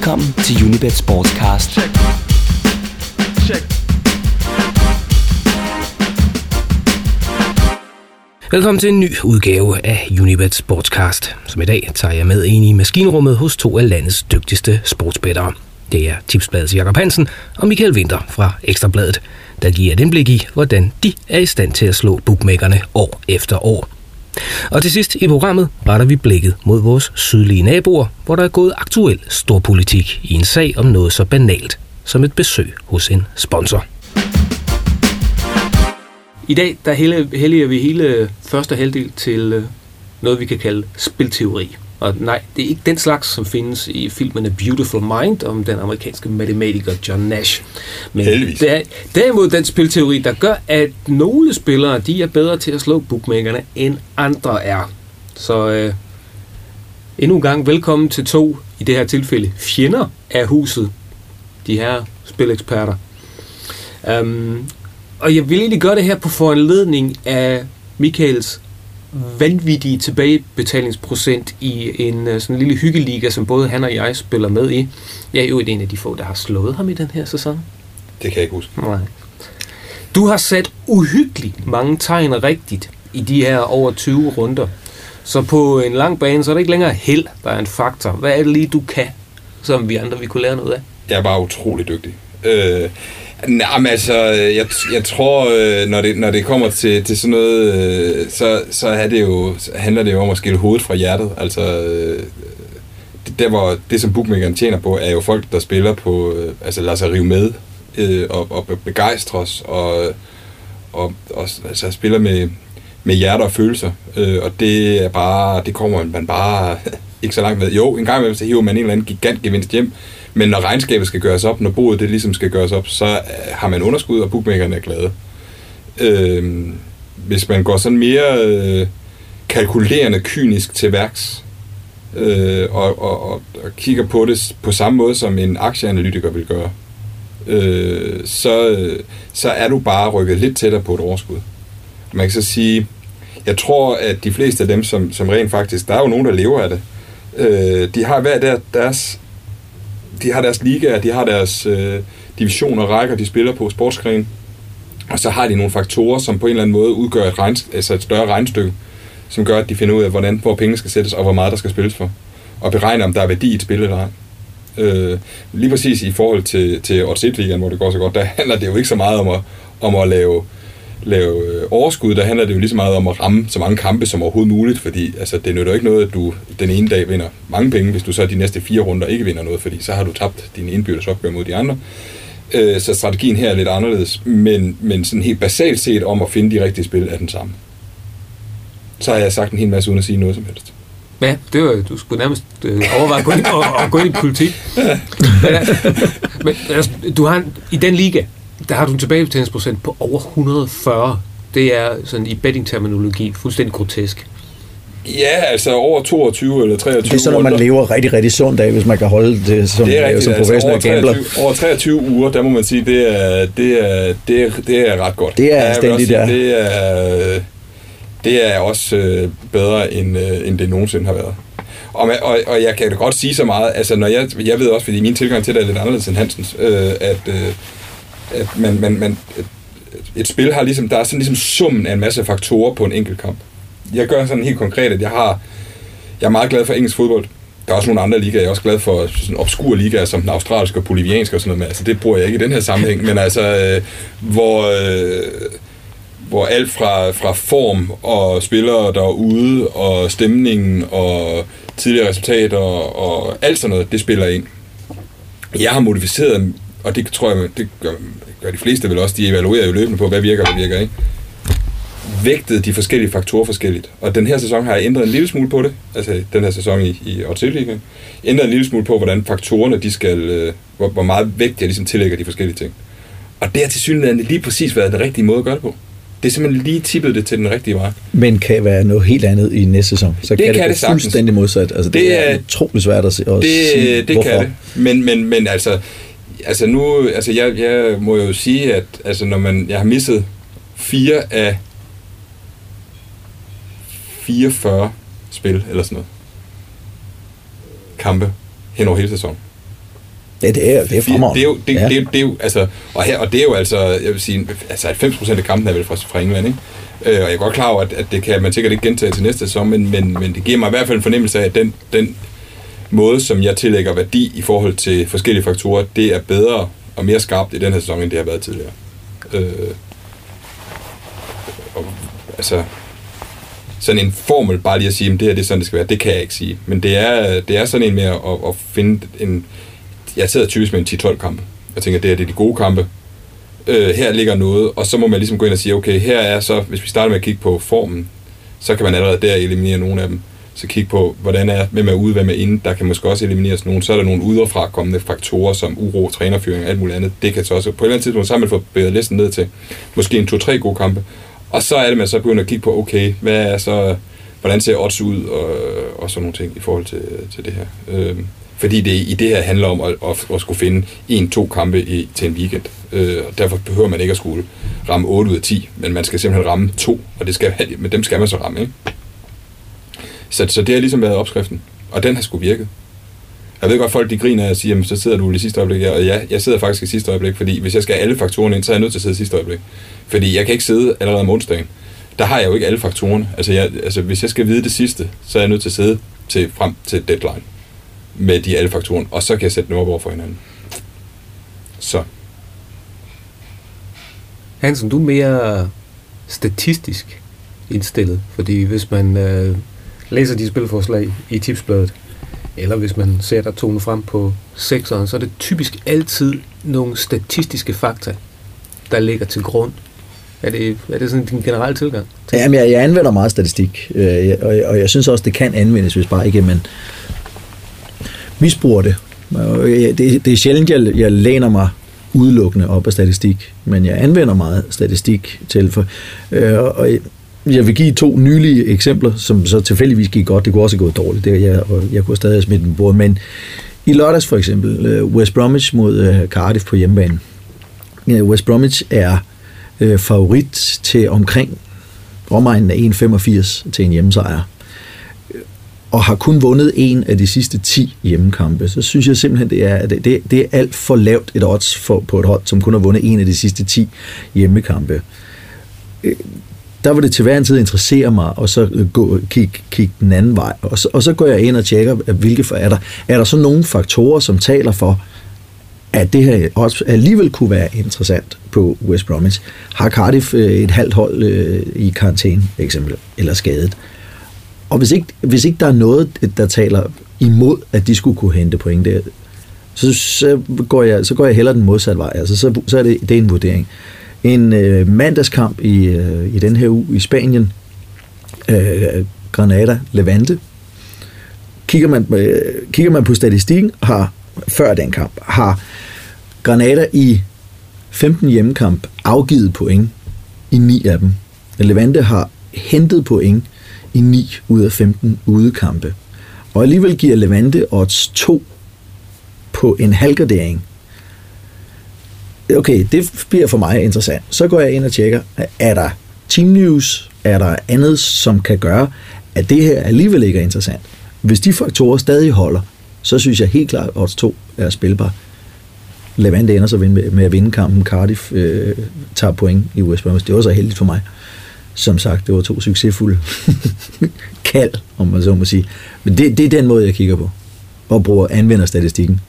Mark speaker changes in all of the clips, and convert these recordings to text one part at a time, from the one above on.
Speaker 1: Velkommen til Unibet Sportscast. Check. Check.
Speaker 2: Velkommen til en ny udgave af Unibet Sportscast, som i dag tager jeg med ind i maskinrummet hos to af landets dygtigste sportsbættere. Det er Tipsbladets Jakob Hansen og Michael Winter fra Ekstrabladet, der giver et indblik i, hvordan de er i stand til at slå bookmakerne år efter år. Og til sidst i programmet retter vi blikket mod vores sydlige naboer, hvor der er gået aktuel storpolitik i en sag om noget så banalt som et besøg hos en sponsor. I dag der helliger vi hele første halvdel til øh, noget, vi kan kalde spilteori. Og nej, det er ikke den slags, som findes i filmen A Beautiful Mind om den amerikanske matematiker John Nash.
Speaker 3: Men Heldigvis.
Speaker 2: det er derimod den spilteori, der gør, at nogle spillere de er bedre til at slå bookmakerne, end andre er. Så øh, endnu en gang velkommen til to, i det her tilfælde, fjender af huset. De her spileksperter. Um, og jeg vil egentlig gøre det her på foranledning af Michaels vanvittige tilbagebetalingsprocent i en uh, sådan en lille hyggeliga, som både han og jeg spiller med i. Jeg er jo en af de få, der har slået ham i den her sæson.
Speaker 3: Det kan jeg ikke huske.
Speaker 2: Nej. Du har sat uhyggeligt mange tegn rigtigt i de her over 20 runder. Så på en lang bane, så er det ikke længere held, der er en faktor. Hvad er det lige, du kan, som vi andre vi kunne lære noget af?
Speaker 3: Jeg er bare utrolig dygtig. Øh, Nej, men altså, jeg, jeg tror, øh, når det, når det kommer til, til sådan noget, øh, så, så er det jo, handler det jo om at skille hovedet fra hjertet. Altså, øh, det, der hvor det, som bookmakeren tjener på, er jo folk, der spiller på, altså lader sig rive med, og, og begejstres, og, og, og altså, spiller med, med hjerter og følelser. Og det er bare, det kommer man bare ikke så langt med. Jo, en gang imellem, så hiver man en eller anden gigant gevinst hjem, men når regnskabet skal gøres op, når boet det ligesom skal gøres op, så øh, har man underskud, og bookmakerne er glade. Øh, hvis man går sådan mere øh, kalkulerende, kynisk til værks, øh, og, og, og, og kigger på det på samme måde, som en aktieanalytiker vil gøre, øh, så, øh, så er du bare rykket lidt tættere på et overskud. Man kan så sige, jeg tror, at de fleste af dem, som, som rent faktisk, der er jo nogen, der lever af det, øh, de har hver der, deres de har deres ligaer, de har deres øh, divisioner og rækker, de spiller på sportsgren. Og så har de nogle faktorer, som på en eller anden måde udgør et, regn, altså et større regnstykke, som gør, at de finder ud af, hvordan, hvor penge skal sættes, og hvor meget der skal spilles for. Og beregner, om der er værdi i et spil eller ej. Øh, lige præcis i forhold til, til odds hvor det går så godt, der handler det jo ikke så meget om at, om at lave lave øh, overskud, der handler det jo lige så meget om at ramme så mange kampe som overhovedet muligt, fordi altså, det nytter ikke noget, at du den ene dag vinder mange penge, hvis du så de næste fire runder ikke vinder noget, fordi så har du tabt din indbyrdes opgør mod de andre. Øh, så strategien her er lidt anderledes, men, men sådan helt basalt set om at finde de rigtige spil er den samme. Så har jeg sagt en hel masse uden at sige noget som helst.
Speaker 2: Ja, det var, du skulle nærmest øh, overveje at gå ind, og, og gå ind i politik. Ja. Men altså, du har en, i den liga, der har du en tilbagebetalingsprocent på over 140. Det er sådan i betting-terminologi fuldstændig grotesk.
Speaker 3: Ja, altså over 22 eller 23
Speaker 4: Det er sådan, når man lever rigtig, rigtig sundt af, hvis man kan holde det som, det er rigtigt, som altså professionel altså
Speaker 3: over 23, gambler. Over 23 uger, der må man sige, det er, det er, det er, det er ret godt.
Speaker 4: Det er stændigt,
Speaker 3: der. Det er, det er også øh, bedre, end, øh, end det nogensinde har været. Og, og, og jeg kan da godt sige så meget, altså når jeg, jeg ved også, fordi min tilgang til det er lidt anderledes end Hansens, øh, at øh, Øh, at man, man, man, et, spil har ligesom, der er sådan ligesom summen af en masse faktorer på en enkelt kamp. Jeg gør sådan helt konkret, at jeg har, jeg er meget glad for engelsk fodbold. Der er også nogle andre ligaer, jeg er også glad for sådan obskure ligaer, som den australske og bolivianske og sådan noget men Altså, det bruger jeg ikke i den her sammenhæng, men altså, øh, hvor, øh, hvor alt fra, fra form og spillere, derude og stemningen og tidligere resultater og alt sådan noget, det spiller ind. Jeg har modificeret og det tror jeg, det gør, gør de fleste vel også, de evaluerer jo løbende på, hvad virker og hvad virker ikke. Vægtet de forskellige faktorer forskelligt. Og den her sæson har jeg ændret en lille smule på det, altså den her sæson i, i Ligaen. ændret en lille smule på, hvordan faktorerne, de skal, øh, hvor, hvor meget vægt jeg ligesom tillægger de forskellige ting. Og det har til synligheden lige præcis været den rigtige måde at gøre det på. Det er simpelthen lige tippet det til den rigtige vej.
Speaker 4: Men kan være noget helt andet i næste sæson. Så
Speaker 3: det
Speaker 4: kan,
Speaker 3: kan
Speaker 4: det,
Speaker 3: det
Speaker 4: fuldstændig modsat. Altså, det, det er utroligt svært at, at
Speaker 3: det,
Speaker 4: sige,
Speaker 3: Det
Speaker 4: hvorfor.
Speaker 3: kan det. Men, men, men altså, altså nu, altså jeg, jeg må jo sige, at altså når man, jeg har misset fire af 44 spil, eller sådan noget, kampe, hen over hele sæsonen.
Speaker 4: Det, det er, det er fremragende.
Speaker 3: Det er jo, det,
Speaker 4: Ja.
Speaker 3: ja. det, jo- det er jo, altså, og, her, og det er jo altså, jeg vil sige, altså 90% af kampen er vel fra, fra England, ikke? Øh, og jeg er godt klar over, at, at det kan man sikkert ikke gentage til næste sæson, men, men, men det giver mig i hvert fald en fornemmelse af, at den, den måde, som jeg tillægger værdi i forhold til forskellige faktorer, det er bedre og mere skarpt i den her sæson, end det har været tidligere. Øh, og, altså, sådan en formel, bare lige at sige, at det her det er sådan, det skal være, det kan jeg ikke sige. Men det er, det er sådan en med at, at, finde en... Jeg sidder typisk med en 10-12 kampe. Jeg tænker, det her det er de gode kampe. Øh, her ligger noget, og så må man ligesom gå ind og sige, okay, her er så, hvis vi starter med at kigge på formen, så kan man allerede der eliminere nogle af dem. Så kigge på, hvordan er, hvem er ude, hvem er inde. Der kan måske også elimineres nogen. Så er der nogle udefra kommende faktorer, som uro, trænerføring og alt muligt andet. Det kan så også, på et eller andet tidspunkt, så har man fået bedre listen ned til måske en to-tre gode kampe. Og så er det, man så begynder at kigge på, okay, hvad er så, hvordan ser odds ud, og, og sådan nogle ting i forhold til, til det her. Øhm, fordi det i det her handler om at, at, at skulle finde en-to kampe i, til en weekend. Øh, og derfor behøver man ikke at skulle ramme 8 ud af 10, men man skal simpelthen ramme to, og det skal, men dem skal man så ramme, ikke? Så, så det har ligesom været opskriften, og den har sgu virket. Jeg ved godt, folk de griner og siger, jamen, så sidder du i sidste øjeblik. Og ja, jeg sidder faktisk i sidste øjeblik, fordi hvis jeg skal have alle faktorerne ind, så er jeg nødt til at sidde i sidste øjeblik. Fordi jeg kan ikke sidde allerede om onsdagen. Der har jeg jo ikke alle faktorerne. Altså, jeg, altså hvis jeg skal vide det sidste, så er jeg nødt til at sidde til, frem til deadline med de alle faktorerne, og så kan jeg sætte dem op over for hinanden. Så.
Speaker 5: Hansen, du er mere statistisk indstillet, fordi hvis man øh, læser de spilforslag i tipsbladet, eller hvis man ser der tone frem på sekseren, så er det typisk altid nogle statistiske fakta, der ligger til grund. Er det, er det sådan din generelle tilgang?
Speaker 4: Jamen, jeg, jeg anvender meget statistik, øh, og, og jeg synes også, det kan anvendes, hvis bare ikke man misbruger det. Det, det er sjældent, jeg, jeg læner mig udelukkende op af statistik, men jeg anvender meget statistik til. For, øh, og jeg- vil give to nylige eksempler, som så tilfældigvis gik godt. Det kunne også have gået dårligt. Det, jeg, og jeg kunne stadig have smidt dem bord. Men i lørdags for eksempel, øh, West Bromwich mod øh, Cardiff på hjemmebane. Øh, West Bromwich er øh, favorit til omkring omegnen af 1,85 til en hjemmesejr, og har kun vundet en af de sidste 10 hjemmekampe, så synes jeg simpelthen, det er, det, det er alt for lavt et odds for, på et hold, som kun har vundet en af de sidste 10 hjemmekampe. Der vil det til hver en tid interessere mig, og så øh, gå, kigge kig den anden vej. Og så, og så går jeg ind og tjekker, hvilke for, er der, er der så nogle faktorer, som taler for, at det her også alligevel kunne være interessant på West Bromwich. Har Cardiff øh, et halvt hold øh, i karantæne, eksempel, eller skadet? Og hvis ikke, hvis ikke der er noget, der taler imod, at de skulle kunne hente point der, så, så, går, jeg, så går jeg hellere den modsatte vej. Altså, så, så er det, det er en vurdering. En øh, mandagskamp i, øh, i den her uge i Spanien, øh, Granada, Levante, kigger man, øh, kigger man på statistikken, har før den kamp, har Granada i 15 hjemmekamp afgivet point i 9 af dem. Levante har hentet point i 9 ud af 15 udekampe. Og alligevel giver Levante odds 2 på en halvgradering. Okay, det bliver for mig interessant. Så går jeg ind og tjekker, er der team news, er der andet, som kan gøre, at det her alligevel ikke er interessant. Hvis de faktorer stadig holder, så synes jeg helt klart, at odds 2 er spilbar. Levante ender så med, med at vinde kampen. Cardiff øh, tager point i West Bromwich. Det var så heldigt for mig. Som sagt, det var to succesfulde kald, om man så må sige. Men det, det er den måde, jeg kigger på. Og bruger anvender statistikken.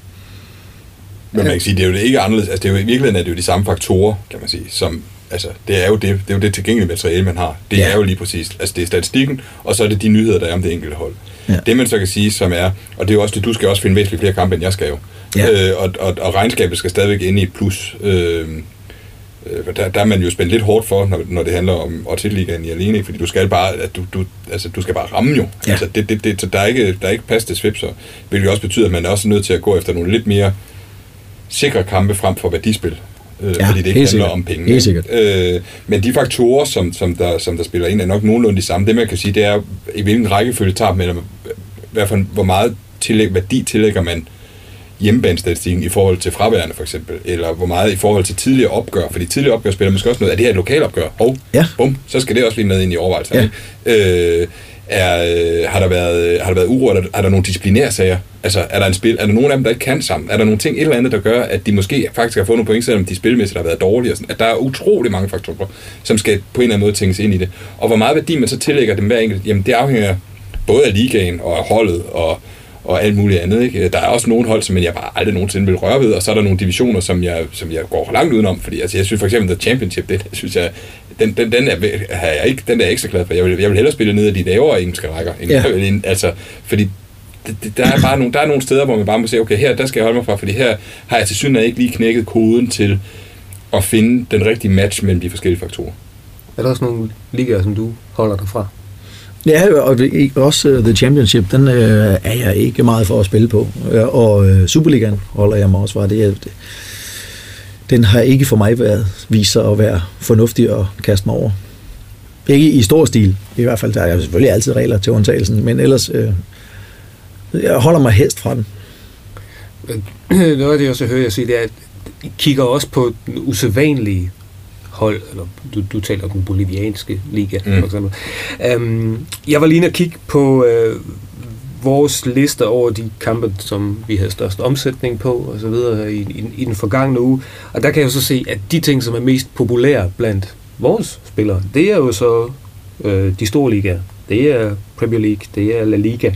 Speaker 3: Men man kan sige, det er jo ikke anderledes. Altså, det er jo, i virkeligheden er det jo de samme faktorer, kan man sige, som altså, det er jo det, det, er jo det tilgængelige materiale, man har. Det
Speaker 4: Ja.
Speaker 3: er jo lige præcis, altså det er statistikken, og så er det de nyheder, der er om det enkelte hold.
Speaker 4: Ja.
Speaker 3: Ja. Det man så kan sige, som er, og det er jo også det, du skal også finde væsentligt flere kampe, end jeg skal jo.
Speaker 4: Ja.
Speaker 3: Øh, og, og, og regnskabet skal stadigvæk ind i et plus. Øh, øh, der, der er man jo spændt lidt hårdt for, når, når det handler om Ortigligaen i alene, fordi du skal bare, at du, du, altså, du skal bare ramme jo.
Speaker 4: Ja.
Speaker 3: Altså, det, det, det, så der er ikke, der er ikke plads til svipser, hvilket også betyder, at man er også nødt til at gå efter nogle lidt mere sikre kampe frem for værdispil. Øh,
Speaker 4: Ja,
Speaker 3: fordi det ikke handler
Speaker 4: sikkert.
Speaker 3: om penge.
Speaker 4: Helt
Speaker 3: ikke?
Speaker 4: sikkert.
Speaker 3: Øh, men de faktorer, som, som, der, som der spiller ind, er nok nogenlunde de samme. Det man kan sige, det er, i hvilken rækkefølge tager man, eller hvert fald, hvor meget tillæg, værdi tillægger man hjemmebanestatistikken i forhold til fraværende for eksempel, eller hvor meget i forhold til tidligere opgør, fordi tidligere opgør spiller måske også noget, er det her et lokalopgør? Og
Speaker 4: Ja.
Speaker 3: bum, så skal det også lige med ind i overvejelsen.
Speaker 4: Ja.
Speaker 3: Øh, er, øh, har, der været, øh, har der været uro? Er der, er der nogle disciplinære sager? Altså, er der, en spil, er der nogen af dem, der ikke kan sammen? Er der nogle ting, et eller andet, der gør, at de måske faktisk har fået nogle point, selvom de spilmæssigt har været dårlige? Og sådan, at der er utrolig mange faktorer, som skal på en eller anden måde tænkes ind i det. Og hvor meget værdi man så tillægger dem hver enkelt, jamen det afhænger både af ligaen og af holdet og, og alt muligt andet. Ikke? Der er også nogle hold, som jeg bare aldrig nogensinde vil røre ved, og så er der nogle divisioner, som jeg, som jeg går langt udenom, fordi altså, jeg synes for eksempel, The Championship, det synes jeg, den, den, den, er, jeg ikke, den er jeg ikke så glad for. Jeg vil, jeg vil hellere spille ned af de lavere engelske rækker. End,
Speaker 4: Ja.
Speaker 3: end, altså, fordi der er bare nogle, der er nogle steder, hvor man bare må sige, okay, her der skal jeg holde mig fra, fordi her har jeg til synligheden ikke lige knækket koden til at finde den rigtige match mellem de forskellige faktorer.
Speaker 2: Er der også nogle ligaer, som du holder dig fra?
Speaker 4: Ja, og også uh, The Championship, den uh, er jeg ikke meget for at spille på. Uh, og uh, Superligaen holder jeg mig også fra. Det er, det, den har ikke for mig været vist sig at være fornuftig at kaste mig over. Ikke i stor stil. I hvert fald, der er selvfølgelig altid regler til undtagelsen, men ellers, uh, jeg holder mig helst fra den.
Speaker 2: Noget af det, jeg også hører jer sige, det er, at I kigger også på den usædvanlige hold, eller du, du taler om den bolivianske liga, mm. For eksempel. Um, jeg var lige inde og kigge på uh, vores liste over de kampe, som vi havde størst omsætning på, og så videre, i, i, i den forgangne uge. Og der kan jeg så se, at de ting, som er mest populære blandt vores spillere, det er jo så øh, de store ligaer. Det er Premier League, det er La Liga.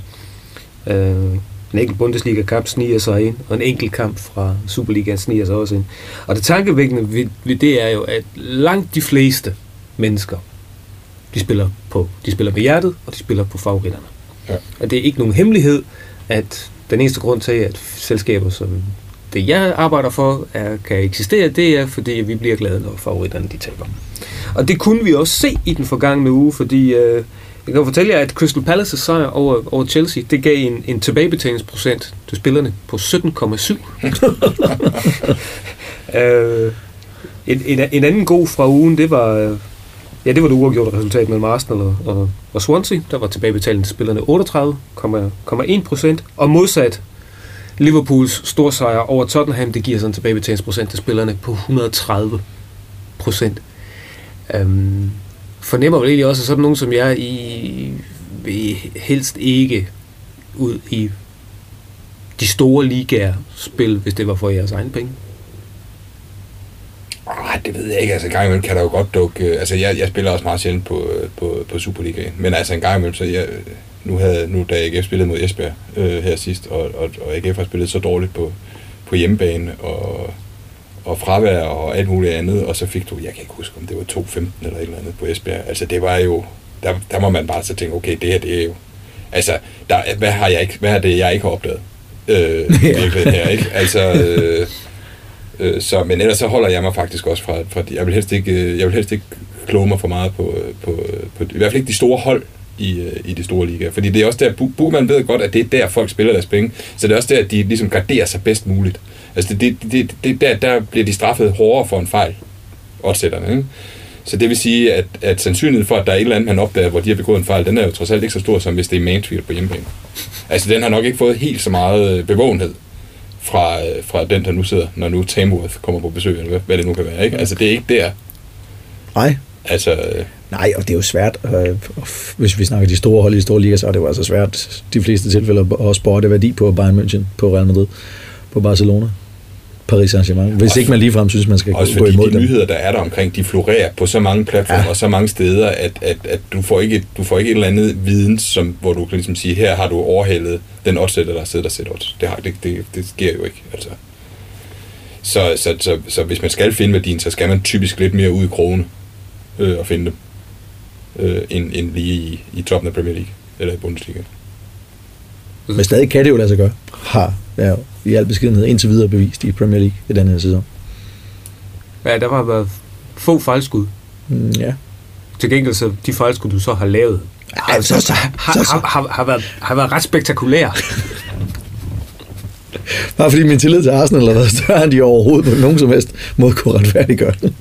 Speaker 2: Øh, en enkelt Bundesliga-kamp sniger sig ind, og en enkelt kamp fra Superligaen sniger sig også ind. Og det tankevækkende ved, ved det er jo, at langt de fleste mennesker, de spiller, på, de spiller med hjertet, og de spiller på favoritterne.
Speaker 3: Ja.
Speaker 2: Og det er ikke nogen hemmelighed, at den eneste grund til, at selskaber som det, jeg arbejder for, er, kan eksistere, det er, fordi vi bliver glade, når favoritterne de taber. Og det kunne vi også se i den forgangne uge, fordi øh, jeg kan fortælle jer, at Crystal Palace's sejr over, over Chelsea, det gav en, en tilbagebetalingsprocent til spillerne på 17,7. øh, en, en, en anden god fra ugen, det var, ja, det var det uafgjorte resultat mellem Arsenal og, og, og Swansea. Der var tilbagebetaling til spillerne 38,1 procent, og modsat Liverpools storsejr over Tottenham, det giver sådan en tilbagebetalingsprocent til spillerne på 130 procent. Øhm, fornemmer vel egentlig også, at sådan nogen som jeg, I vil helst ikke ud i de store ligaer spil, hvis det var for jeres egen penge.
Speaker 3: Ah, det ved jeg ikke. Altså, en gang imellem kan der jo godt dukke... Øh, altså, jeg, jeg spiller også meget sjældent på, øh, på, på Superligaen. Men altså, en gang imellem, så jeg... Nu, havde, nu da AGF spillede mod Esbjerg øh, her sidst, og, og, og AGF har spillet så dårligt på, på hjemmebane, og, og fravær og alt muligt andet, og så fik du, jeg kan ikke huske, om det var 2-15 eller et eller andet på Esbjerg. Altså, det var jo... Der, der må man bare så tænke, okay, det her, det er jo... Altså, der, hvad, har jeg ikke, hvad er det, jeg ikke har opdaget? Øh, virkeligheden her, ikke? Altså... Øh, Øh, så, men ellers så holder jeg mig faktisk også fra, fra jeg vil helst ikke, øh, jeg vil helst ikke kloge mig for meget på, øh, på, øh, på, i hvert fald ikke de store hold i, øh, i de store ligaer. Fordi det er også der, Bu- ved godt, at det er der, folk spiller deres penge. Så det er også der, at de ligesom garderer sig bedst muligt. Altså det, det, det, det der, der bliver de straffet hårdere for en fejl, oddsætterne, ikke? Så det vil sige, at, at sandsynligheden for, at der er et eller andet, man opdager, hvor de har begået en fejl, den er jo trods alt ikke så stor, som hvis det er Mansfield på hjemmebane. Altså den har nok ikke fået helt så meget øh, bevågenhed fra, øh, fra den, der nu sidder, når nu Tamworth kommer på besøg, eller hvad, hvad det nu kan være. Ikke? Altså, det er ikke der.
Speaker 4: Nej,
Speaker 3: Altså, øh,
Speaker 4: Nej, og det er jo svært, øh, hvis vi snakker de store hold i de store liga, så er det jo altså svært de fleste tilfælde at spotte værdi på Bayern München, på Real Madrid, på Barcelona, Paris Saint-Germain. Hvis
Speaker 3: Også-
Speaker 4: ikke man ligefrem synes, man skal
Speaker 3: også
Speaker 4: gå imod
Speaker 3: de
Speaker 4: dem.
Speaker 3: nyheder, der er der omkring, de florerer på så mange platforme Ja. og så mange steder, at, at, at du, får ikke, du får ikke et eller andet viden, som, hvor du kan ligesom sige, her har du overhældet den oddsætter, der sidder der sætter odds. Det, har, det, det, det sker jo ikke. Altså. Så, så, så, så, hvis man skal finde værdien, så skal man typisk lidt mere ud i krogene øh, og finde dem, øh, end, end lige i, i toppen af Premier League eller i Bundesliga.
Speaker 4: Men stadig kan det jo lade sig gøre. Har ja, i al beskedenhed indtil videre bevist i Premier League i den her sæson.
Speaker 2: Ja, der har været få fejlskud.
Speaker 4: Mm, Ja.
Speaker 2: Til gengæld så de fejlskud, du så har lavet,
Speaker 4: Ej, så, så,
Speaker 2: har,
Speaker 4: så, så.
Speaker 2: har, har, har, været, har været ret spektakulære.
Speaker 4: Bare fordi min tillid til Arsenal har været større, end de overhovedet på nogen som helst måde kunne retfærdiggøre det.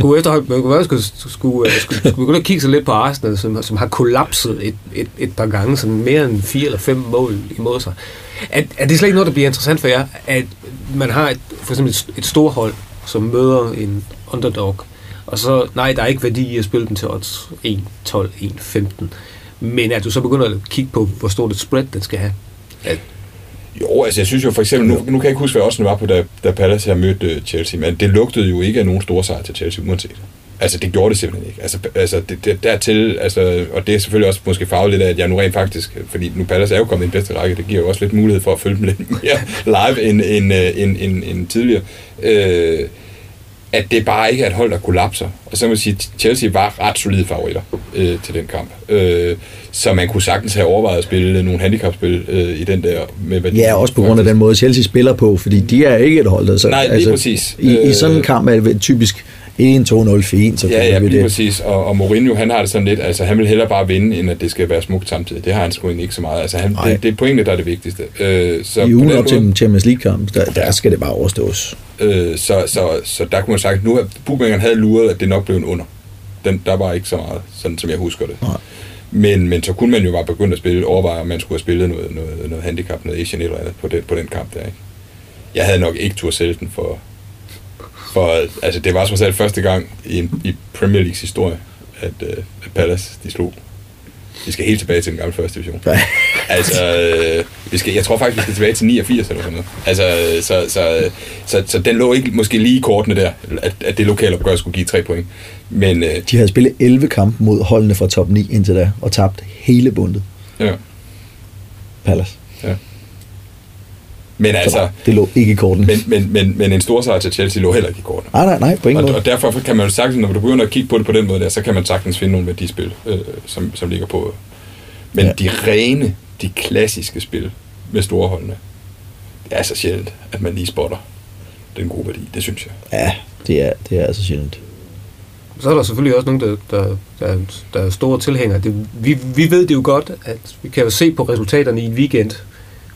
Speaker 2: Kunne efterhånden, man kunne skulle, skulle, øh, skulle, skulle begynde at kigge sig lidt på Arsenal, som, som har kollapset et, et, et par gange, sådan mere end fire eller fem mål imod sig. Er, er det slet ikke noget, der bliver interessant for jer, at man har et, for eksempel et, et stort hold, som møder en underdog, og så, nej, der er ikke værdi i at spille den til odds 1, 12, 1, 15. Men at du så begynder at kigge på, hvor stort et spread den skal have. At,
Speaker 3: jo, altså jeg synes jo for eksempel, nu, nu kan jeg ikke huske, hvad også var på, da, da Palace her mødte øh, Chelsea, men det lugtede jo ikke af nogen store sejr til Chelsea, uanset. Altså det gjorde det simpelthen ikke. Altså, altså det, det, dertil, altså, og det er selvfølgelig også måske farvet lidt af, at jeg nu rent faktisk, fordi nu Palace er jo kommet i den bedste række, det giver jo også lidt mulighed for at følge dem lidt mere live end, end, øh, end, end, end tidligere. Øh, at det bare ikke er et hold, der kollapser. Og så må man sige, at Chelsea var ret solide favoritter øh, til den kamp. Øh, så man kunne sagtens have overvejet at spille nogle handicapspil øh, i den der... Med, hvad
Speaker 4: ja, også på grund af den måde, Chelsea spiller på, fordi de er ikke et hold, der så...
Speaker 3: Nej, lige altså, præcis.
Speaker 4: I, I
Speaker 3: øh,
Speaker 4: sådan en kamp er det typisk 1, 2, 0, fint, så
Speaker 3: ja, ja,
Speaker 4: vi det.
Speaker 3: præcis. Og, og Mourinho, han har det sådan lidt, altså han vil hellere bare vinde, end at det skal være smukt samtidig. Det har han sgu egentlig ikke så meget. Altså han, det, det, er pointene, der er det vigtigste. Øh, så
Speaker 4: I ugen op til Champions League-kamp, der, der, skal det bare overstås.
Speaker 3: Øh, så, så, så, der kunne man sagt, nu at bookmakeren havde luret, at det nok blev en under. Den, der var ikke så meget, sådan som jeg husker det.
Speaker 4: Nej.
Speaker 3: Men, men så kunne man jo bare begynde at spille, overveje, om man skulle have spillet noget, noget, noget handicap, noget Asian eller andet på det, på den kamp der. Ikke? Jeg havde nok ikke tur sælge den for, for, altså det var som sagt første gang i, en- i Premier Leagues historie, at, øh, at Palace, de slog. Vi skal helt tilbage til den gamle første division.
Speaker 4: Ja.
Speaker 3: Altså, øh, vi skal, jeg tror faktisk, vi skal tilbage til 89 eller sådan noget. Altså, så, så, så, så den lå ikke måske lige i kortene der, at, at det lokale opgør skulle give tre point. Men øh,
Speaker 4: De havde spillet 11 kampe mod holdene fra top 9 indtil da, og tabt hele bundet.
Speaker 3: ja,
Speaker 4: Palace.
Speaker 3: Men
Speaker 4: Så
Speaker 3: altså,
Speaker 4: det lå ikke i korten.
Speaker 3: men, men, men, men en stor sejr til Chelsea lå heller ikke i kortene.
Speaker 4: Nej, nej, nej, på ingen
Speaker 3: Og,
Speaker 4: måde.
Speaker 3: og derfor kan man jo sagtens, når du begynder at kigge på det på den måde der, så kan man sagtens finde nogle værdispil, øh, som, som ligger på. Men
Speaker 4: Ja.
Speaker 3: ja. de rene, de klassiske spil med store holdene, det er så sjældent, at man lige spotter den gode værdi. Det synes jeg.
Speaker 4: Ja, det er, det er altså sjældent.
Speaker 2: så er der selvfølgelig også nogen, der, der, der, der er store tilhængere. Det, vi, vi ved det jo godt, at vi kan jo se på resultaterne i en weekend,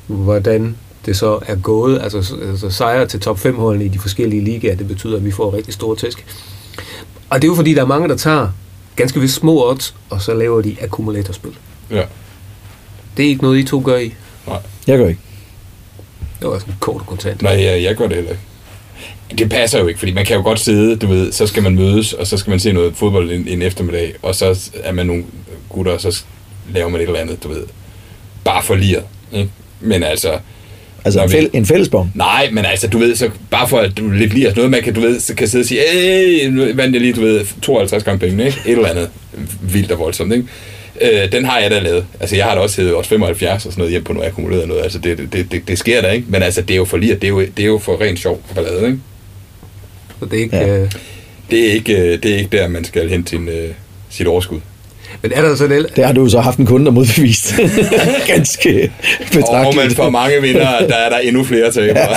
Speaker 2: hvordan det så er gået. Altså, altså sejre til top 5 holdene i de forskellige ligaer, det betyder, at vi får rigtig store tæsk. Og det er jo fordi, der er mange, der tager ganske vist små odds, og så laver de akkumulatorspil.
Speaker 3: Ja.
Speaker 2: Det er ikke noget, I to gør i.
Speaker 3: Nej,
Speaker 4: Jeg gør ikke.
Speaker 2: Det var sådan kort og kontant.
Speaker 3: Nej jeg, jeg gør det heller ikke. Det passer jo ikke, fordi man kan jo godt sidde, du ved, så skal man mødes, og så skal man se noget fodbold en, en eftermiddag, og så er man nogle gutter, og så laver man et eller andet, du ved. Bare for lir, ikke? Men altså,
Speaker 4: Altså
Speaker 3: Nå,
Speaker 4: en,
Speaker 3: vi-
Speaker 4: fæl, en fællesbom.
Speaker 3: Nej, men altså, du ved, så bare for at du lidt lige noget, man kan, du ved, så kan sidde og sige, hey, nu vandt jeg lige, du ved, 52 gange penge, ikke? Et eller andet vildt og voldsomt, ikke? Øh, den har jeg da lavet. Altså, jeg har da også heddet også 75 og sådan noget hjem på noget akkumuleret noget. Altså, det, det, det, det sker da, ikke? Men altså, det er jo for lige, det er jo, det er jo for rent sjov ballade, ikke?
Speaker 2: Så det er ikke...
Speaker 4: Ja.
Speaker 2: Ja. Øh,
Speaker 3: Det er ikke, øh, det er ikke der, man skal hente sin, øh, sit overskud.
Speaker 2: Men er der sådan en...
Speaker 4: Der har du så haft en kunde, der modbevist. Ganske
Speaker 3: Og
Speaker 4: betragteligt.
Speaker 3: men for mange vinder, der er der endnu flere tabere.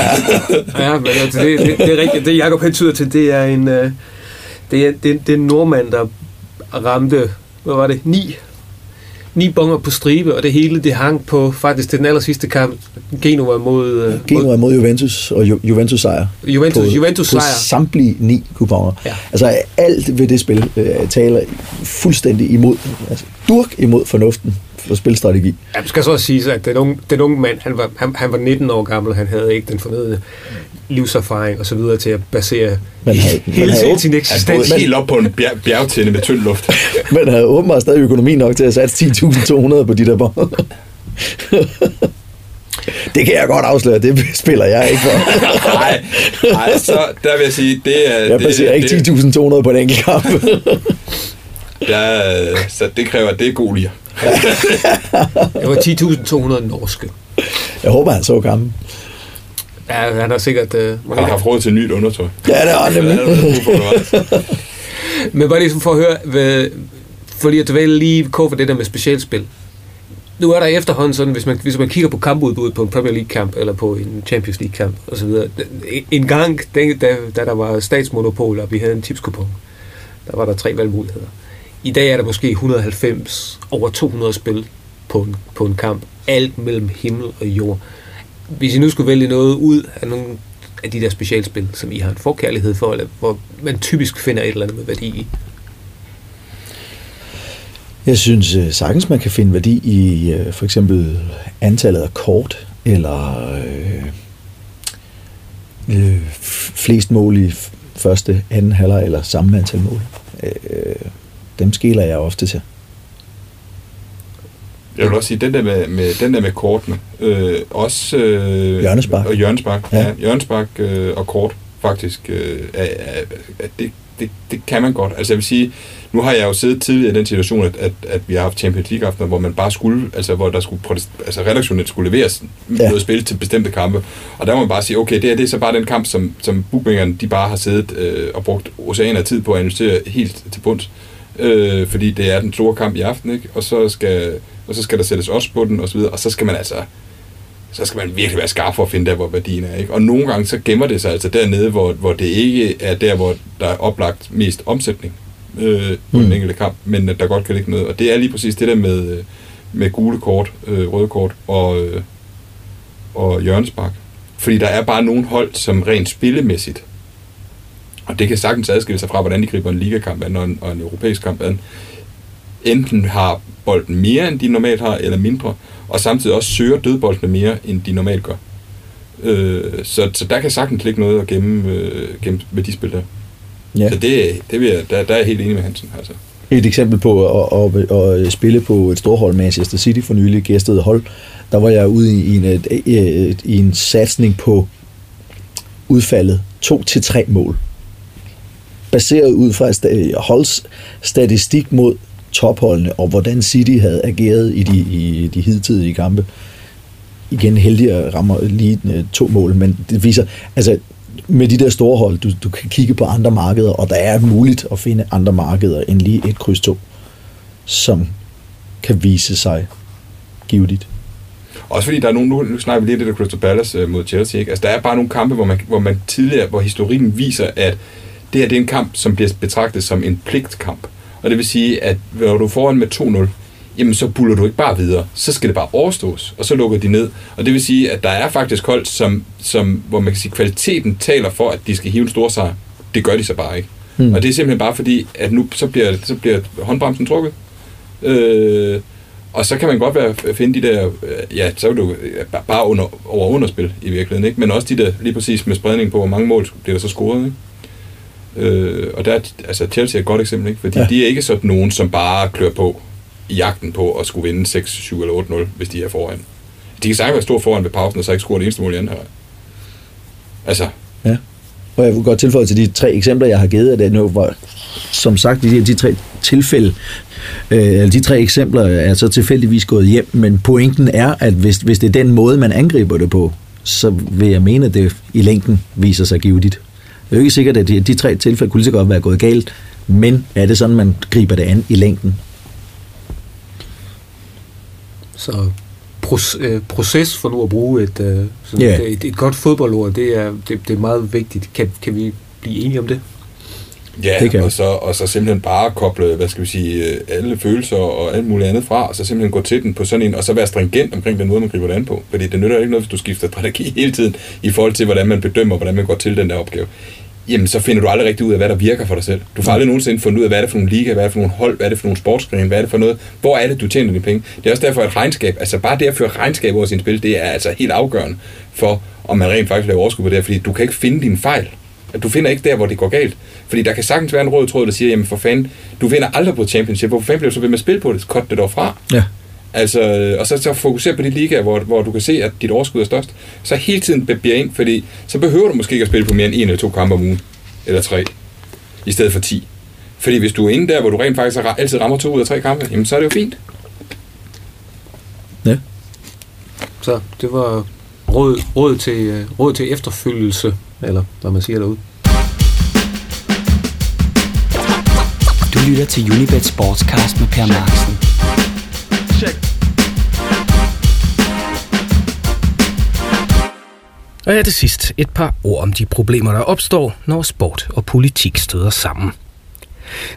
Speaker 2: Ja, men altså, det, det, det er rigtigt. Det Jacob hentyder til, det er en... Øh, det, er, det, det er en nordmand, der ramte, hvad var det, ni, ni bonger på stribe, og det hele, det hang på faktisk til den aller sidste kamp, Genova mod, øh, mod
Speaker 4: Genua mod Juventus, og Ju- Juventus sejr.
Speaker 2: Juventus,
Speaker 4: på,
Speaker 2: Juventus
Speaker 4: på
Speaker 2: sejr.
Speaker 4: samtlige ni kuponer.
Speaker 2: Ja.
Speaker 4: Altså alt ved det spil øh, taler fuldstændig imod, altså durk imod fornuften for spilstrategi.
Speaker 2: Ja, det skal så også sige, at den unge, den unge mand, han var, han, han var 19 år gammel, han havde ikke den fornødne livserfaring og så videre til at basere
Speaker 4: Man havde- man
Speaker 2: hele
Speaker 4: havde
Speaker 2: sin,
Speaker 4: jo-
Speaker 2: sin
Speaker 3: Han
Speaker 2: eksistens.
Speaker 3: helt op på en bjerg, bjergtinde med tynd luft.
Speaker 4: Men havde åbenbart stadig økonomi nok til at satse 10.200 på de der bomber. det kan jeg godt afsløre, det spiller jeg ikke for.
Speaker 3: Nej, nej, så der vil jeg sige, det er...
Speaker 4: Jeg
Speaker 3: det,
Speaker 4: baserer ikke
Speaker 3: det,
Speaker 4: 10.200 på en enkelt kamp.
Speaker 3: der, er- så det kræver, det er god lir.
Speaker 2: Det var 10.200 norske.
Speaker 4: Jeg håber, han så kampen.
Speaker 2: Ja, han har sikkert... Øh,
Speaker 3: Han har haft råd til nyt undertøj.
Speaker 4: Ja, det
Speaker 3: er
Speaker 4: nemlig.
Speaker 3: for.
Speaker 2: Men bare lige for at høre, hvad, fordi at dvæle lige kort for det der med specialspil. Nu er der efterhånden sådan, hvis man, hvis man kigger på kampudbuddet på en Premier League-kamp, eller på en Champions League-kamp, osv. En gang, da, da, da der var statsmonopol, og vi havde en tipskupon, der var der tre valgmuligheder. I dag er der måske 190, over 200 spil på en, på en kamp. Alt mellem himmel og jord. Hvis I nu skulle vælge noget ud af nogle af de der specialspil, som I har en forkærlighed for, eller hvor man typisk finder et eller andet med værdi i,
Speaker 4: Jeg synes øh, sagtens, man kan finde værdi i øh, for eksempel antallet af kort, eller øh, øh, flest mål i første, anden halvleg, eller samme antal mål. Øh, dem skiller jeg ofte til.
Speaker 3: Jeg vil også sige, den der med, med, den der med kortene, øh, også... Øh,
Speaker 4: Hjørnespark.
Speaker 3: Og hjørnespark,
Speaker 4: Ja.
Speaker 3: ja. hjørnespark øh, og kort, faktisk. Øh, er, er, er, det, det, det kan man godt. Altså jeg vil sige, nu har jeg jo siddet tidligere i den situation, at, at, at vi har haft Champions League aftener, hvor man bare skulle, altså hvor der skulle, altså redaktionelt skulle leveres
Speaker 4: Ja.
Speaker 3: noget spil til bestemte kampe. Og der må man bare sige, okay, det her det er så bare den kamp, som, som bookmakerne, de bare har siddet øh, og brugt oceaner af tid på at analysere helt til bunds. Øh, fordi det er den store kamp i aften, ikke? Og så skal, og så skal der sættes os på den, og så videre. Og så skal man altså, så skal man virkelig være skarp for at finde der, hvor værdien er. Ikke? Og nogle gange så gemmer det sig altså dernede, hvor, hvor det ikke er der, hvor der er oplagt mest omsætning øh, på
Speaker 4: Mm.
Speaker 3: den enkelte kamp, men at der godt kan ligge noget. Og det er lige præcis det der med, øh, med gule kort, øh, røde kort og, øh, og hjørnespark. Fordi der er bare nogle hold, som rent spillemæssigt, og det kan sagtens adskille sig fra, hvordan de griber en ligakamp an og en, og en europæisk kamp an, enten har bolden mere, end de normalt har, eller mindre, og samtidig også søger dødboldene mere, end de normalt gør. Øh, så, så der kan sagtens ligge noget at gemme, øh, gemme ved de spil der.
Speaker 4: Ja.
Speaker 3: Så det, det vil jeg, der, der er jeg helt enig med Hansen. Altså.
Speaker 4: Et eksempel på at, at, at spille på et storhold, Manchester City for nylig gæstede hold, der var jeg ude i en, et, et, i en satsning på udfaldet 2-3 mål. Baseret ud fra øh, holds statistik mod topholdene, og hvordan City havde ageret i de, i de hidtidige kampe. Igen heldigere rammer lige øh, to mål, men det viser, altså med de der store hold, du, du kan kigge på andre markeder, og der er muligt at finde andre markeder end lige et kryds to, som kan vise sig givetigt.
Speaker 3: Også fordi der er nogle, nu, nu snakker vi lige om det Crystal Palace øh, mod Chelsea, ikke? Altså der er bare nogle kampe, hvor man, hvor man tidligere, hvor historikken viser, at det her det er en kamp, som bliver betragtet som en pligtkamp. Og det vil sige, at når du er foran med 2-0, jamen så buller du ikke bare videre. Så skal det bare overstås, og så lukker de ned. Og det vil sige, at der er faktisk hold, som, som, hvor man kan sige, kvaliteten taler for, at de skal hive en stor sejr. Det gør de så bare ikke. Mm. Og det er simpelthen bare fordi, at nu så bliver, så bliver håndbremsen trukket. Øh, og så kan man godt være finde de der, øh, ja, så er du øh, bare- bare under, over underspil i virkeligheden, ikke? men også de der lige præcis med spredning på, hvor mange mål bliver der så scoret. Ikke? Øh, og der er, altså Chelsea er et godt eksempel, ikke? fordi
Speaker 4: Ja.
Speaker 3: de er ikke sådan nogen, som bare klør på i jagten på at skulle vinde 6, 7 eller 8-0, hvis de er foran. De kan sagtens være stor foran ved pausen, og så ikke score det eneste mål i anden halvleg. Altså,
Speaker 4: Ja. Og jeg vil godt tilføje til de tre eksempler, jeg har givet, at det nu var, som sagt, de, de tre tilfælde, øh, de tre eksempler er så tilfældigvis gået hjem, men pointen er, at hvis, hvis det er den måde, man angriber det på, så vil jeg mene, at det i længden viser sig givetigt. Det er jo ikke sikkert, at de, de tre tilfælde kunne lige så godt være gået galt, men er det sådan, man griber det an i længden?
Speaker 5: Så proces, øh, proces for nu at bruge et, øh, sådan
Speaker 4: Ja.
Speaker 5: et, et godt fodboldord, det er, det, det er meget vigtigt. Kan, kan vi blive enige om det?
Speaker 3: Ja,
Speaker 4: Det kan
Speaker 3: og, så, og så simpelthen bare koble, hvad skal vi sige, øh, alle følelser og alt muligt andet fra, og så simpelthen gå til den på sådan en, og så være stringent omkring den måde, man griber det an på. Fordi det nytter ikke noget, hvis du skifter strategi hele tiden, i forhold til, hvordan man bedømmer, hvordan man går til den der opgave. Jamen, så finder du aldrig rigtig ud af, hvad der virker for dig selv. Du får aldrig nogensinde fundet ud af, hvad er det for nogle liga, hvad er det for nogle hold, hvad er det for nogle sportsgrene, hvad er det for noget, hvor er det, du tjener dine penge. Det er også derfor, at regnskab, altså bare det at føre regnskab over sin spil, det er altså helt afgørende for, om man rent faktisk laver overskud på det her, fordi du kan ikke finde dine fejl. At du finder ikke der, hvor det går galt. Fordi der kan sagtens være en rød tråd, der siger, jamen for fanden, du vinder aldrig på championship. Hvorfor fanden bliver du så ved med at spille på det? Kort det dog fra.
Speaker 4: Ja.
Speaker 3: Altså, og så, så fokusere på de ligaer, hvor, hvor du kan se, at dit overskud er størst. Så hele tiden bliver ind, fordi så behøver du måske ikke at spille på mere end en eller to kampe om ugen. Eller tre. I stedet for 10. Fordi hvis du er inde der, hvor du rent faktisk har- altid rammer to ud af tre kampe, jamen så er det jo fint.
Speaker 4: Ja.
Speaker 5: Så det var råd, råd, til, øh, råd til efterfølgelse, eller hvad man siger derude.
Speaker 1: Du lytter til Unibet Sportscast med Per Marksen.
Speaker 2: Og her til sidst et par ord om de problemer, der opstår, når sport og politik støder sammen.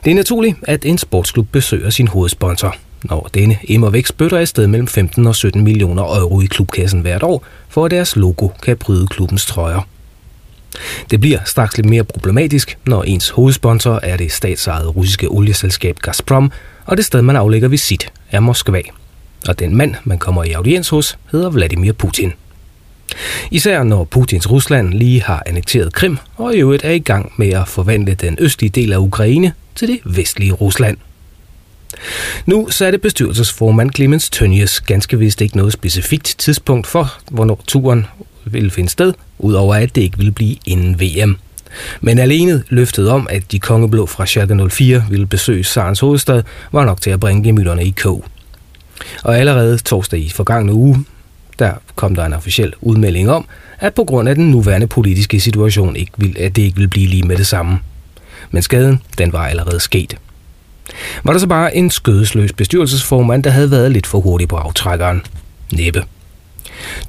Speaker 2: Det er naturligt, at en sportsklub besøger sin hovedsponsor, når denne immer væk spytter i sted mellem 15 og 17 millioner euro i klubkassen hvert år, for at deres logo kan bryde klubbens trøjer. Det bliver straks lidt mere problematisk, når ens hovedsponsor er det statsejede russiske olieselskab Gazprom, og det sted, man aflægger visit, er Moskva. Og den mand, man kommer i audiens hos, hedder Vladimir Putin. Især når Putins Rusland lige har annekteret Krim og i øvrigt er i gang med at forvandle den østlige del af Ukraine til det vestlige Rusland. Nu satte bestyrelsesformand Clemens Tønjes ganske vist ikke noget specifikt tidspunkt for, hvornår turen ville finde sted, udover at det ikke ville blive inden VM. Men alene løftet om, at de kongeblå fra Schalke 04 ville besøge Sarens hovedstad, var nok til at bringe gemytterne i kog. Og allerede torsdag i forgangne uge, der kom der en officiel udmelding om, at på grund af den nuværende politiske situation, ikke vil, at det ikke vil blive lige med det samme. Men skaden, den var allerede sket. Var der så bare en skødesløs bestyrelsesformand, der havde været lidt for hurtig på aftrækkeren? Næppe.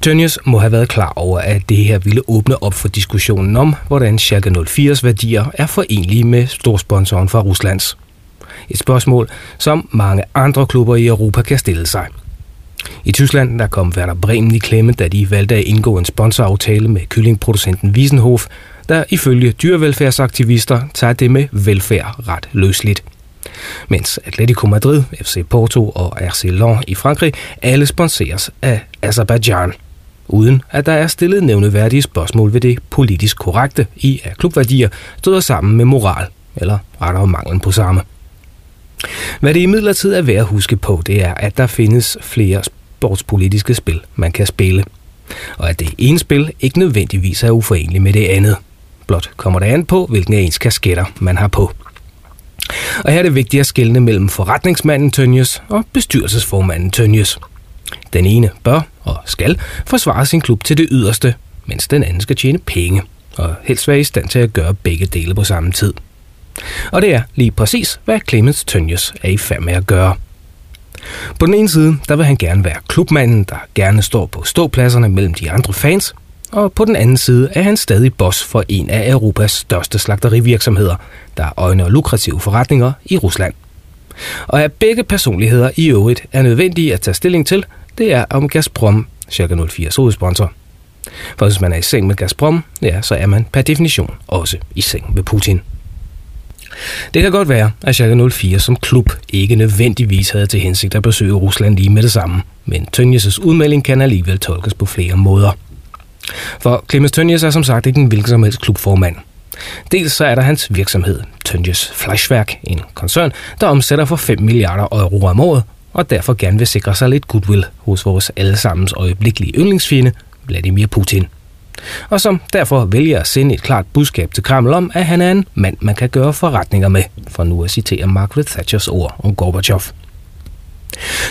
Speaker 2: Tønjes må have været klar over, at det her ville åbne op for diskussionen om, hvordan Schalke 04's værdier er forenlige med storsponsoren fra Ruslands. Et spørgsmål, som mange andre klubber i Europa kan stille sig. I Tyskland der kom Werder Bremen i klemme, da de valgte at indgå en sponsoraftale med kyllingproducenten Wiesenhof, der ifølge dyrevelfærdsaktivister tager det med velfærd ret løsligt mens Atletico Madrid, FC Porto og RC Lens i Frankrig alle sponseres af Azerbaijan uden at der er stillet nævneværdige spørgsmål ved det politisk korrekte i, at klubværdier støder sammen med moral, eller rettere manglen på samme. Hvad det imidlertid er værd at huske på, det er, at der findes flere sportspolitiske spil, man kan spille. Og at det ene spil ikke nødvendigvis er uforeneligt med det andet. Blot kommer det an på, hvilken af ens kasketter man har på. Og her er det vigtigt at skelne mellem forretningsmanden Tønjes og bestyrelsesformanden Tønjes. Den ene bør og skal forsvare sin klub til det yderste, mens den anden skal tjene penge, og helst være i stand til at gøre begge dele på samme tid. Og det er lige præcis, hvad Clemens Tønjes er i færd med at gøre. På den ene side, der vil han gerne være klubmanden, der gerne står på ståpladserne mellem de andre fans, og på den anden side er han stadig boss for en af Europas største slagterivirksomheder, der øjner lukrative forretninger i Rusland. Og at begge personligheder i øvrigt er nødvendige at tage stilling til, det er om Gazprom, Schalke 04's hovedsponsor. For hvis man er i seng med Gazprom, ja, så er man per definition også i seng med Putin. Det kan godt være, at Schalke 04 som klub ikke nødvendigvis havde til hensigt at besøge Rusland lige med det samme, men Tønjes' udmelding kan alligevel tolkes på flere måder. For Clemens Tønjes er som sagt ikke en hvilken som helst klubformand. Dels så er der hans virksomhed, Tønjes Fleischwerk, en koncern, der omsætter for 5 milliarder euro om året, og derfor gerne vil sikre sig lidt goodwill hos vores allesammens øjeblikkelige yndlingsfjende, Vladimir Putin. Og som derfor vælger at sende et klart budskab til Kreml om, at han er en mand, man kan gøre forretninger med, for nu at citere Margaret Thatchers ord om Gorbachev.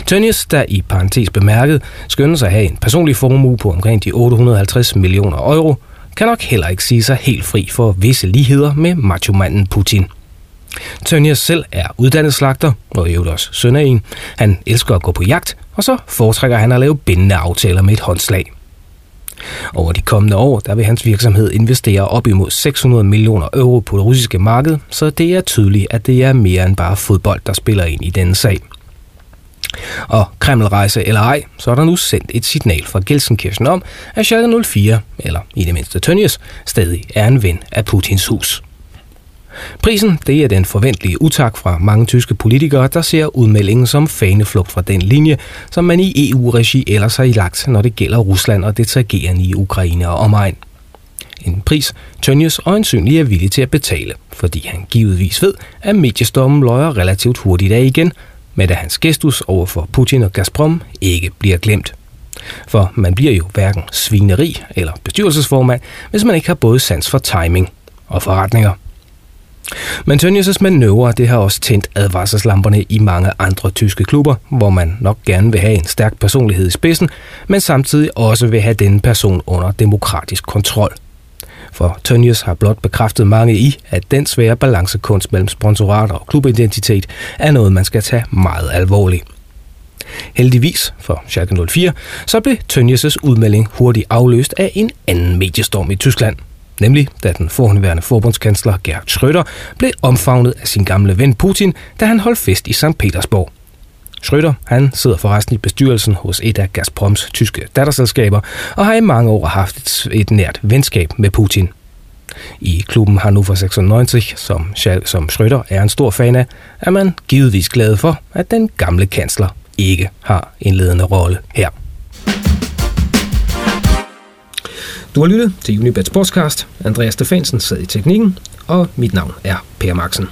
Speaker 2: Tønjes, der i parentes bemærket skønner sig at have en personlig formue på omkring de 850 millioner euro, kan nok heller ikke sige sig helt fri for visse ligheder med machomanden Putin. Tønjes selv er uddannet slagter, og i øvrigt også søn af en. Han elsker at gå på jagt, og så foretrækker han at lave bindende aftaler med et håndslag. Over de kommende år der vil hans virksomhed investere op imod 600 millioner euro på det russiske marked, så det er tydeligt, at det er mere end bare fodbold, der spiller ind i denne sag. Og Kremlrejse eller ej, så er der nu sendt et signal fra Gelsenkirchen om, at Schalke 04, eller i det mindste Tønjes, stadig er en ven af Putins hus. Prisen det er den forventelige utak fra mange tyske politikere, der ser udmeldingen som faneflugt fra den linje, som man i EU-regi ellers har lagt, når det gælder Rusland og det agerende i Ukraine og omegn. En pris, Tønjes øjensynlig er villig til at betale, fordi han givetvis ved, at mediestormen løjer relativt hurtigt af igen, men at hans gestus over for Putin og Gazprom ikke bliver glemt. For man bliver jo hverken svineri eller bestyrelsesformand, hvis man ikke har både sans for timing og forretninger. Men Tønjes' manøvre det har også tændt advarselslamperne i mange andre tyske klubber, hvor man nok gerne vil have en stærk personlighed i spidsen, men samtidig også vil have denne person under demokratisk kontrol. For Tønjes har blot bekræftet mange i, at den svære balancekunst mellem sponsorat og klubidentitet er noget, man skal tage meget alvorligt. Heldigvis for Schalke 04, så blev Tønjes' udmelding hurtigt afløst af en anden mediestorm i Tyskland. Nemlig da den forhåndværende forbundskansler Gerhard Schröder blev omfavnet af sin gamle ven Putin, da han holdt fest i St. Petersborg. Schröder han sidder forresten i bestyrelsen hos et af Gazproms tyske datterselskaber og har i mange år haft et, et nært venskab med Putin. I klubben Hannover 96, som, som Schröder er en stor fan af, er man givetvis glad for, at den gamle kansler ikke har en ledende rolle her. Du har lyttet til Unibet Sportscast. Andreas Stefansen sad i teknikken, og mit navn er Per Maxen.